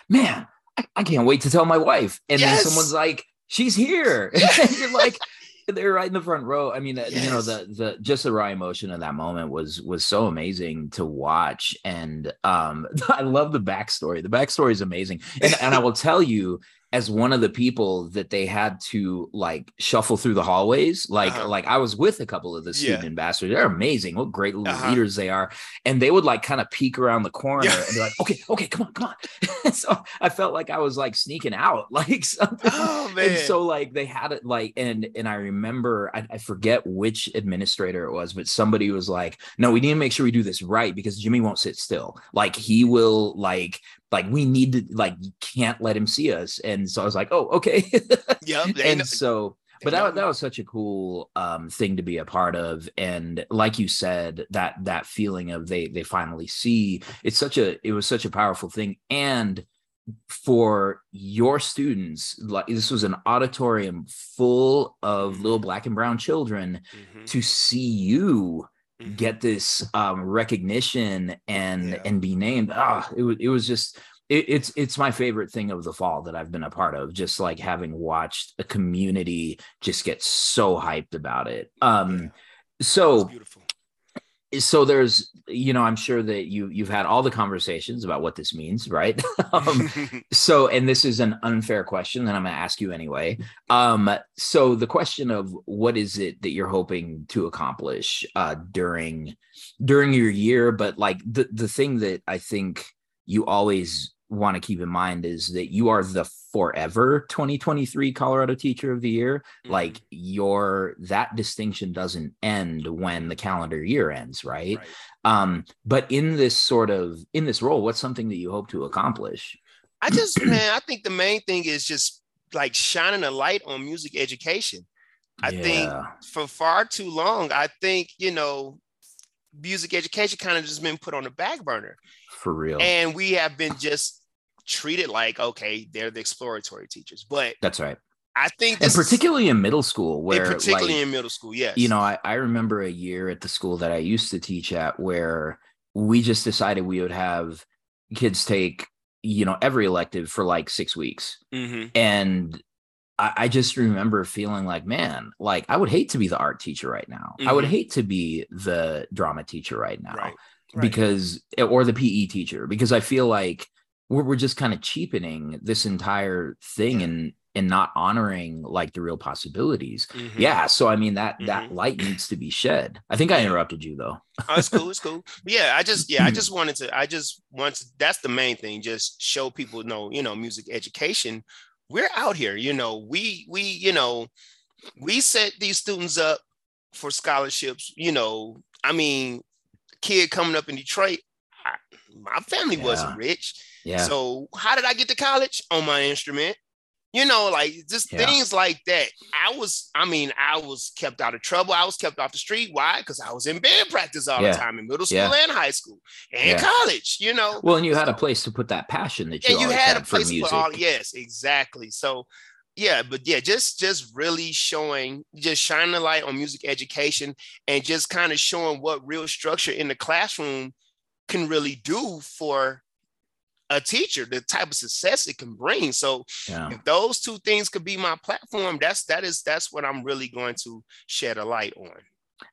man, I, I can't wait to tell my wife, and yes! then someone's like, she's here, *laughs* and you're like. They're right in the front row. I mean, yes. you know, the the just the raw emotion of that moment was was so amazing to watch, and um, *laughs* I love the backstory. The backstory is amazing, and and I will tell you, as one of the people that they had to like shuffle through the hallways. Like, Uh-huh. like I was with a couple of the student Yeah. ambassadors. They're amazing. What great little Uh-huh. leaders they are. And they would like kind of peek around the corner Yeah. and be like, okay, okay, come on, come on. *laughs* so I felt like I was like sneaking out, *laughs* like something. Oh And man. so like they had it like and and I remember I, I forget which administrator it was, but somebody was like, "No, we need to make sure we do this right because Jimmy won't sit still. Like he will like like we need to like you can't let him see us." And so I was like, "Oh, okay." yeah *laughs* and know- so but that, that was such a cool um thing to be a part of and like you said that that feeling of they they finally see it's such a it was such a powerful thing and for your students like this was an auditorium full of little black and brown children Mhm, to see you. Get this um recognition and Yeah. and be named ah it was it was just it, it's it's my favorite thing of the fall that I've been a part of just like having watched a community just get so hyped about it um It's so beautiful. So there's you know i'm sure that you you've had all the conversations about what this means right? *laughs* Um *laughs* so and this is an unfair question that i'm going to ask you anyway. Um so the question of what is it that you're hoping to accomplish uh during during your year but like the the thing that i think you always want to keep in mind is that you are the forever 2023 colorado teacher of the year Mhm. like your that distinction doesn't end when the calendar year ends right? Right. um but in this sort of in this role what's something that you hope to accomplish I just, *clears throat* man, I think the main thing is just like shining a light on music education. I think for far too long, I think, you know, music education kind of just been put on the back burner. for real And we have been just treated like, okay, they're the exploratory teachers. But that's right I think and this is- particularly in middle school where particularly like, in middle school, yes. you know I, I remember a year at the school that i used to teach at where we just decided we would have kids take you know every elective for like six weeks Mhm. and I, I just remember feeling like man like i would hate to be the art teacher right now i would Mhm. hate to be the drama teacher right now right. right. because or the pe teacher because i feel like we're, we're just kind of cheapening this entire thing Yeah. and and not honoring like the real possibilities Mhm. yeah so i mean that that Mhm. light needs to be shed i think i interrupted you though Oh, it's cool. It's cool. But yeah, I just yeah, I just *clears throat* wanted to. I just want to. That's the main thing. Just show people know, you know, music education. We're out here. You know, we we you know, we set these students up for scholarships. You know, I mean, kid coming up in Detroit. I, my family wasn't rich, yeah so how did I get to college on my instrument? You know, like just Yeah. things like that. I was, I mean, I was kept out of trouble. I was kept off the street. Why? Because I was in band practice all Yeah. the time in middle school and high school and college. You know, well and you had a place to put that passion that you, you always had a for place music for all. Yes, exactly. So, yeah, but yeah, just just really showing, just shining a light on music education and just kind of showing what real structure in the classroom can really do for a teacher, the type of success it can bring. So, yeah if those two things could be my platform, that's that is that's what I'm really going to shed a light on.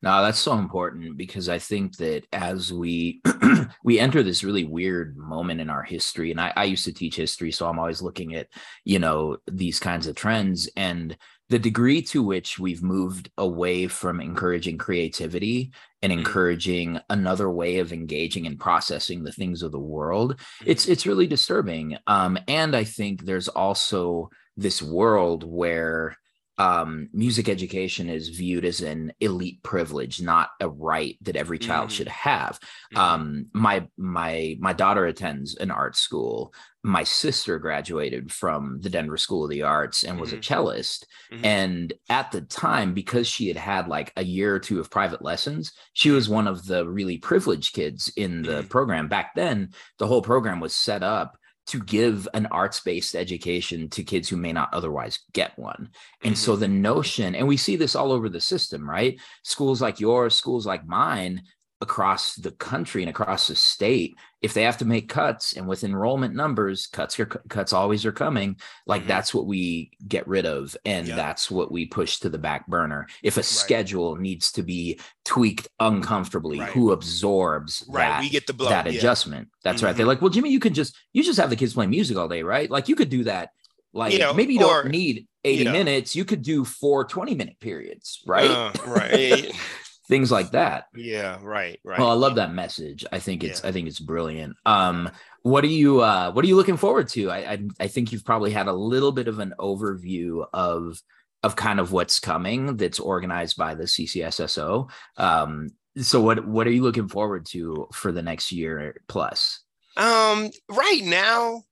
No, that's so important because I think that as we *clears throat* we enter this really weird moment in our history, and I, I used to teach history, so I'm always looking at you know these kinds of trends and the degree to which we've moved away from encouraging creativity and Mhm. encouraging another way of engaging and processing the things of the world it's it's really disturbing um and i think there's also this world where um music education is viewed as an elite privilege not a right that every child Mhm. should have Mhm. um my my my daughter attends an art school my sister graduated from the denver school of the arts and was a Mhm. cellist Mhm. and at the time because she had had like a year or two of private lessons she was one of the really privileged kids in the Mhm. program back then the whole program was set up to give an arts-based education to kids who may not otherwise get one. And so mm-hmm. the notion and we see this all over the system right? Schools like yours schools like mine across the country and across the state if they have to make cuts and with enrollment numbers cuts are cuts always are coming like Mhm. that's what we get rid of and Yeah. that's what we push to the back burner if a schedule needs to be tweaked uncomfortably Right. who absorbs right, that we get the blow. that yeah. adjustment that's right they're Mhm. like well jimmy you could just you just have the kids play music all day right like you could do that Like You know, maybe you or, don't need 80 you know. minutes. You could do four 20 minute periods, right? Uh, right. *laughs* *laughs* Things like that. yeah, right, right. Well, I love that message. I think it's I think it's brilliant. Um, what are you uh what are you looking forward to? I, I I think you've probably had a little bit of an overview of of kind of what's coming that's organized by the CCSSO. Um, so what what are you looking forward to for the next year plus? Um, right now,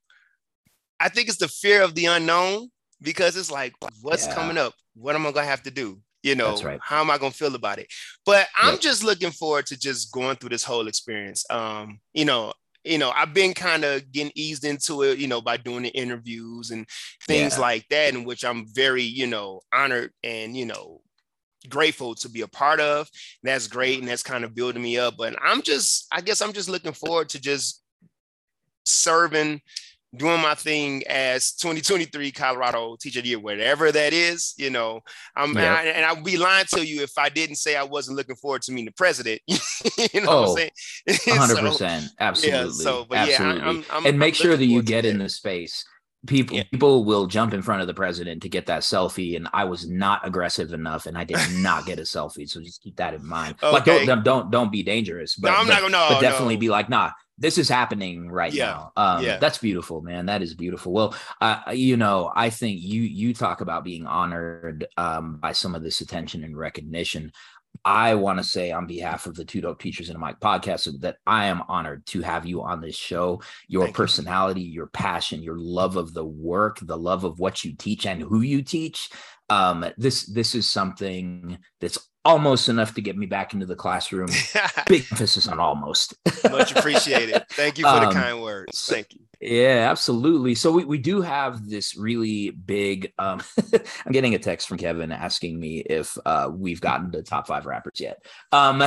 I think it's the fear of the unknown because it's like, what's Yeah. coming up? What am I gonna have to do? You know, right. how am I gonna feel about it? But I'm Yep. just looking forward to just going through this whole experience. Um, you know, you know, I've been kind of getting eased into it, you know, by doing the interviews and things Yeah. like that, in which I'm very, you know, honored and you know, grateful to be a part of. That's great, and that's kind of building me up. But I'm just, I guess, I'm just looking forward to just serving, doing my thing as 2023 Colorado Teacher of the Year, whatever that is. You know, I'm, Yeah. I, and I'd be lying to you if I didn't say I wasn't looking forward to meeting the president. *laughs* you know Oh, what I'm oh, saying? *laughs* hundred So, absolutely, Yeah. So, but yeah, absolutely. I, I'm, I'm, and make I'm sure that you get in the space. People Yeah. people will jump in front of the president to get that selfie, and I was not aggressive enough, and I did *laughs* not get a selfie. So just keep that in mind. Like don't don't don't be dangerous, but, no, I'm but, not gonna. No, but definitely no. be like, nah, this is happening right Yeah. now. Um, Yeah. that's beautiful, man. That is beautiful. Well, uh, you know, I think you you talk about being honored um, by some of this attention and recognition. I want to say on behalf of the Two Dope Teachers and a Mic podcast that I am honored to have you on this show. Your Thank you. personality, your passion, your love of the work, the love of what you teach and who you teach. Um, this this is something that's almost enough to get me back into the classroom. *laughs* Big emphasis on almost. *laughs* Much appreciated. Thank you for the Um, kind words. Thank you. Yeah, absolutely. So we, we do have this really big um *laughs* I'm getting a text from Kevin asking me if uh we've gotten to top 5 rappers yet. Um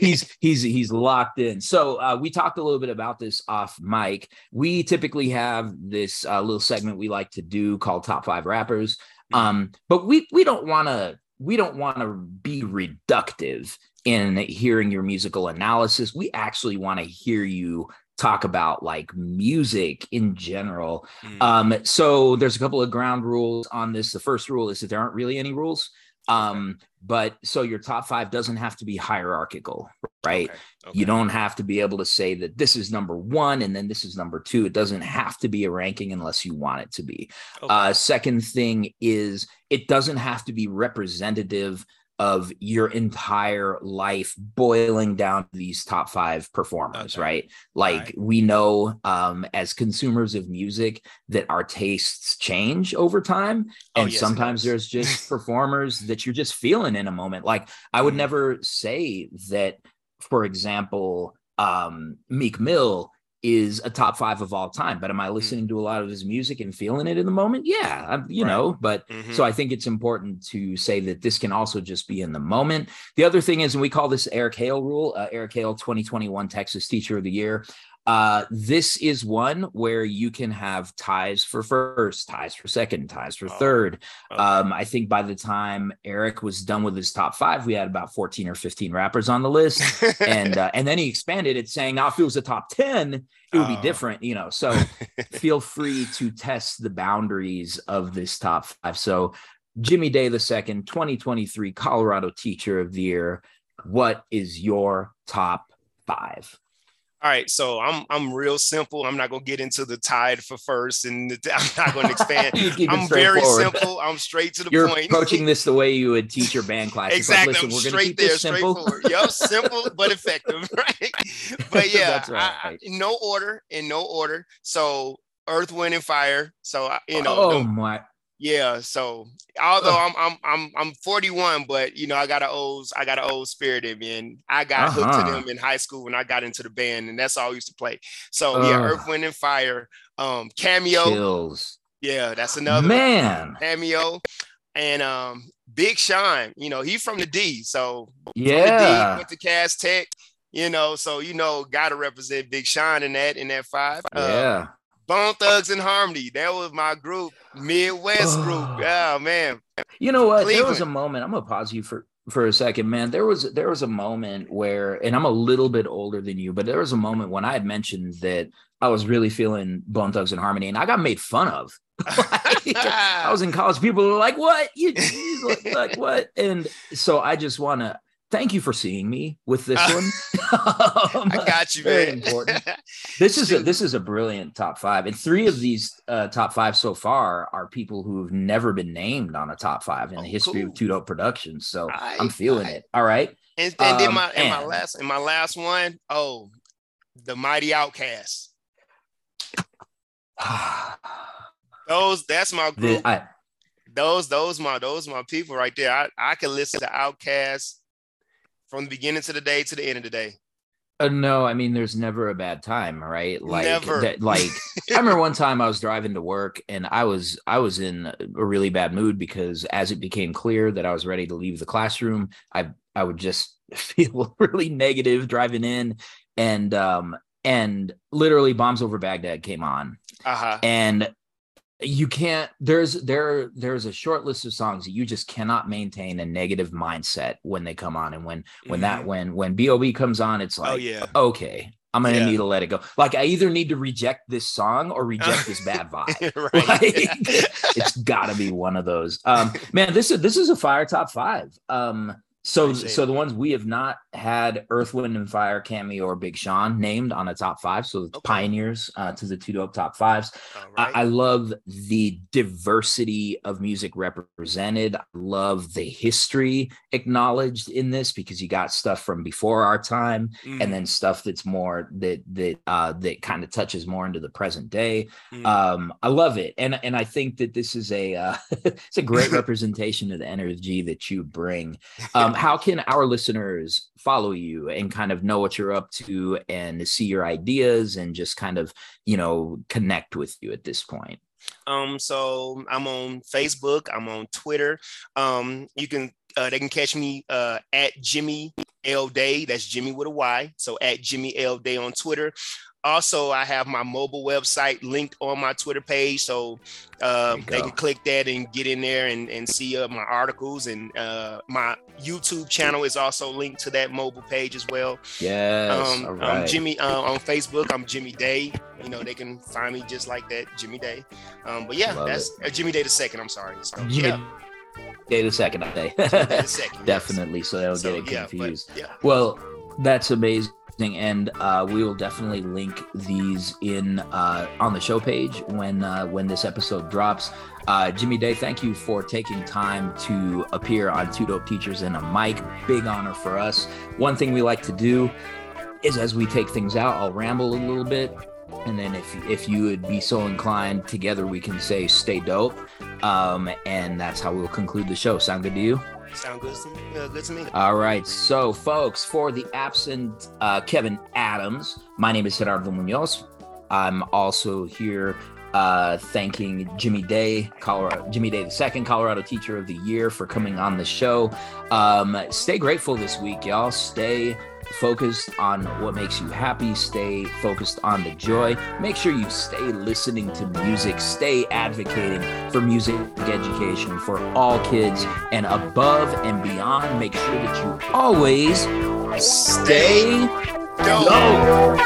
he's he's he's locked in. So uh we talked a little bit about this off mic. We typically have this uh, little segment we like to do called top 5 rappers. Um but we we don't want to we don't want to be reductive in hearing your musical analysis. We actually want to hear you talk about like music in general. Mm. Um, so there's a couple of ground rules on this. The first rule is that there aren't really any rules. Um, but so your top five doesn't have to be hierarchical, right? Okay, You don't have to be able to say that this is number one and then this is number two. It doesn't have to be a ranking unless you want it to be. Okay. Uh, second thing is it doesn't have to be representative of your entire life boiling down to these top five performers, Okay. right? Like Right. we know um, as consumers of music that our tastes change over time. Oh, And yes, sometimes there's just *laughs* performers that you're just feeling in a moment. Like I would Mhm. never say that, for example, um, Meek Mill is a top five of all time. But am I listening to a lot of his music and feeling it in the moment? Yeah, I'm, you. Right. know, but Mhm. so I think it's important to say that this can also just be in the moment. The other thing is, and we call this Eric Hale rule, uh, Eric Hale 2021 Texas Teacher of the Year. Uh, this is one where you can have ties for first, ties for second, ties for Oh, third. Okay. Um, I think by the time Eric was done with his top five, we had about 14 or 15 rappers on the list. And uh, and then he expanded it saying now if it was a top 10, it would be Oh. different, you know. So *laughs* feel free to test the boundaries of this top five. So Jimmy Day the second, 2023 Colorado Teacher of the Year. What is your top five? All right, so I'm I'm real simple. I'm not gonna get into the tide for first, and the, *laughs* I'm not gonna expand. You keep it I'm very simple. I'm straight to the You're point. approaching this the way you would teach your band *laughs* class. Like, exactly. listen, I'm we're going to straight keep there, this simple. straightforward. Yep, simple but *laughs* effective, right? But yeah, That's right. I- I- no order, in no order. So Earth, Wind, and Fire. So I- you know, oh them- my yeah. So although I'm I'm I'm I'm 41, but you know I got an old I got an old spirit in me, and I got hooked Uh-huh. to them in high school when I got into the band, and that's all I used to play. So yeah, Ugh. Earth, Wind, and Fire. Um, cameo. chills. Yeah, that's another. Man. cameo. And um, Big Sean, you know, he from the D, so the D, Yeah. went to Cass Tech, you know, so you know, gotta represent Big Sean in that in that five. Uh, Yeah. Bone Thugs and Harmony, that was my group, Midwest *sighs* group. Oh. Man. You know what? There was a moment. I'm gonna pause you for for a second, man. There was there was a moment where, and I'm a little bit older than you, but there was a moment when I had mentioned that I was really feeling Bone Thugs and Harmony, and I got made fun of. *laughs* like, I was in college. People were like, "What? You, you like what?" And so I just want to thank you for seeing me with this one. *laughs* *laughs* um, I got you, very man. important. *laughs* This is a, this is a brilliant top five, and three of these uh, top five so far are people who've never been named on a top five in oh, the history cool. of Two Dope Productions. So I, am feeling I, it. All right. And, and um, then my and, my last and my last one, oh, the Mighty OutKast. *sighs* those that's my group. The, I, those those my those my people right there. I, I can listen to OutKast from the beginning to the day to the end of the day? Uh, no, I mean, there's never a bad time, right? Like. That, like I remember one time I was driving to work and I was I was in a really bad mood because as it became clear that I was ready to leave the classroom, I I would just *laughs* feel really negative driving in, and um and literally bombs over Baghdad came on, uh-huh. and you can't there's there there's a short list of songs that you just cannot maintain a negative mindset when they come on and when when mm-hmm. that when when bob comes on it's oh, like oh, yeah. okay i'm gonna yeah. need to let it go like i either need to reject this song or reject this bad *laughs* vibe *laughs* like, it's gotta be one of those um man this is this is a fire top five um so, so the ones we have not had Earth, Wind, and Fire, Cameo, or Big Sean named on a top five. So okay. pioneers uh, to the two dope top fives. Right. I, I, love the diversity of music represented. I love the history acknowledged in this because you got stuff from before our time, mm. and then stuff that's more that that uh, that kind of touches more into the present day. Mm. Um, I love it, and and I think that this is a uh, *laughs* it's a great *laughs* representation of the energy that you bring. *laughs* Um, um, how can our listeners follow you and kind of know what you're up to and see your ideas and just kind of you know connect with you at this point um so i'm on facebook i'm on twitter um you can uh, they can catch me uh, at Jimmy L Day. That's Jimmy with a Y. So at Jimmy L Day on Twitter. Also, I have my mobile website linked on my Twitter page, so uh, they can click that and get in there and, and see uh, my articles. And uh, my YouTube channel is also linked to that mobile page as well. Yes, um, right. Jimmy uh, on Facebook. I'm Jimmy Day. You know they can find me just like that, Jimmy Day. Um, but yeah, Love that's uh, Jimmy Day the second. I'm sorry. So, Jimmy yeah. Day the second, day. *laughs* Definitely, yes. so they'll so, get it confused. Yeah, but, yeah. Well, that's amazing and uh, we will definitely link these in uh, on the show page when uh, when this episode drops. Uh, Jimmy Day, thank you for taking time to appear on Two Dope Teachers and a mic. Big honor for us. One thing we like to do is as we take things out, I'll ramble a little bit, and then if if you would be so inclined, together we can say "Stay dope," um, and that's how we'll conclude the show. Sound good to you? Sound good to me? Uh, good to me. All right. So, folks, for the absent uh, Kevin Adams, my name is Gerardo Munoz. I'm also here uh, thanking Jimmy Day, Colorado, Jimmy Day, the second Colorado Teacher of the Year, for coming on the show. Um, stay grateful this week, y'all. Stay focused on what makes you happy, stay focused on the joy. Make sure you stay listening to music, stay advocating for music education for all kids, and above and beyond, make sure that you always stay low.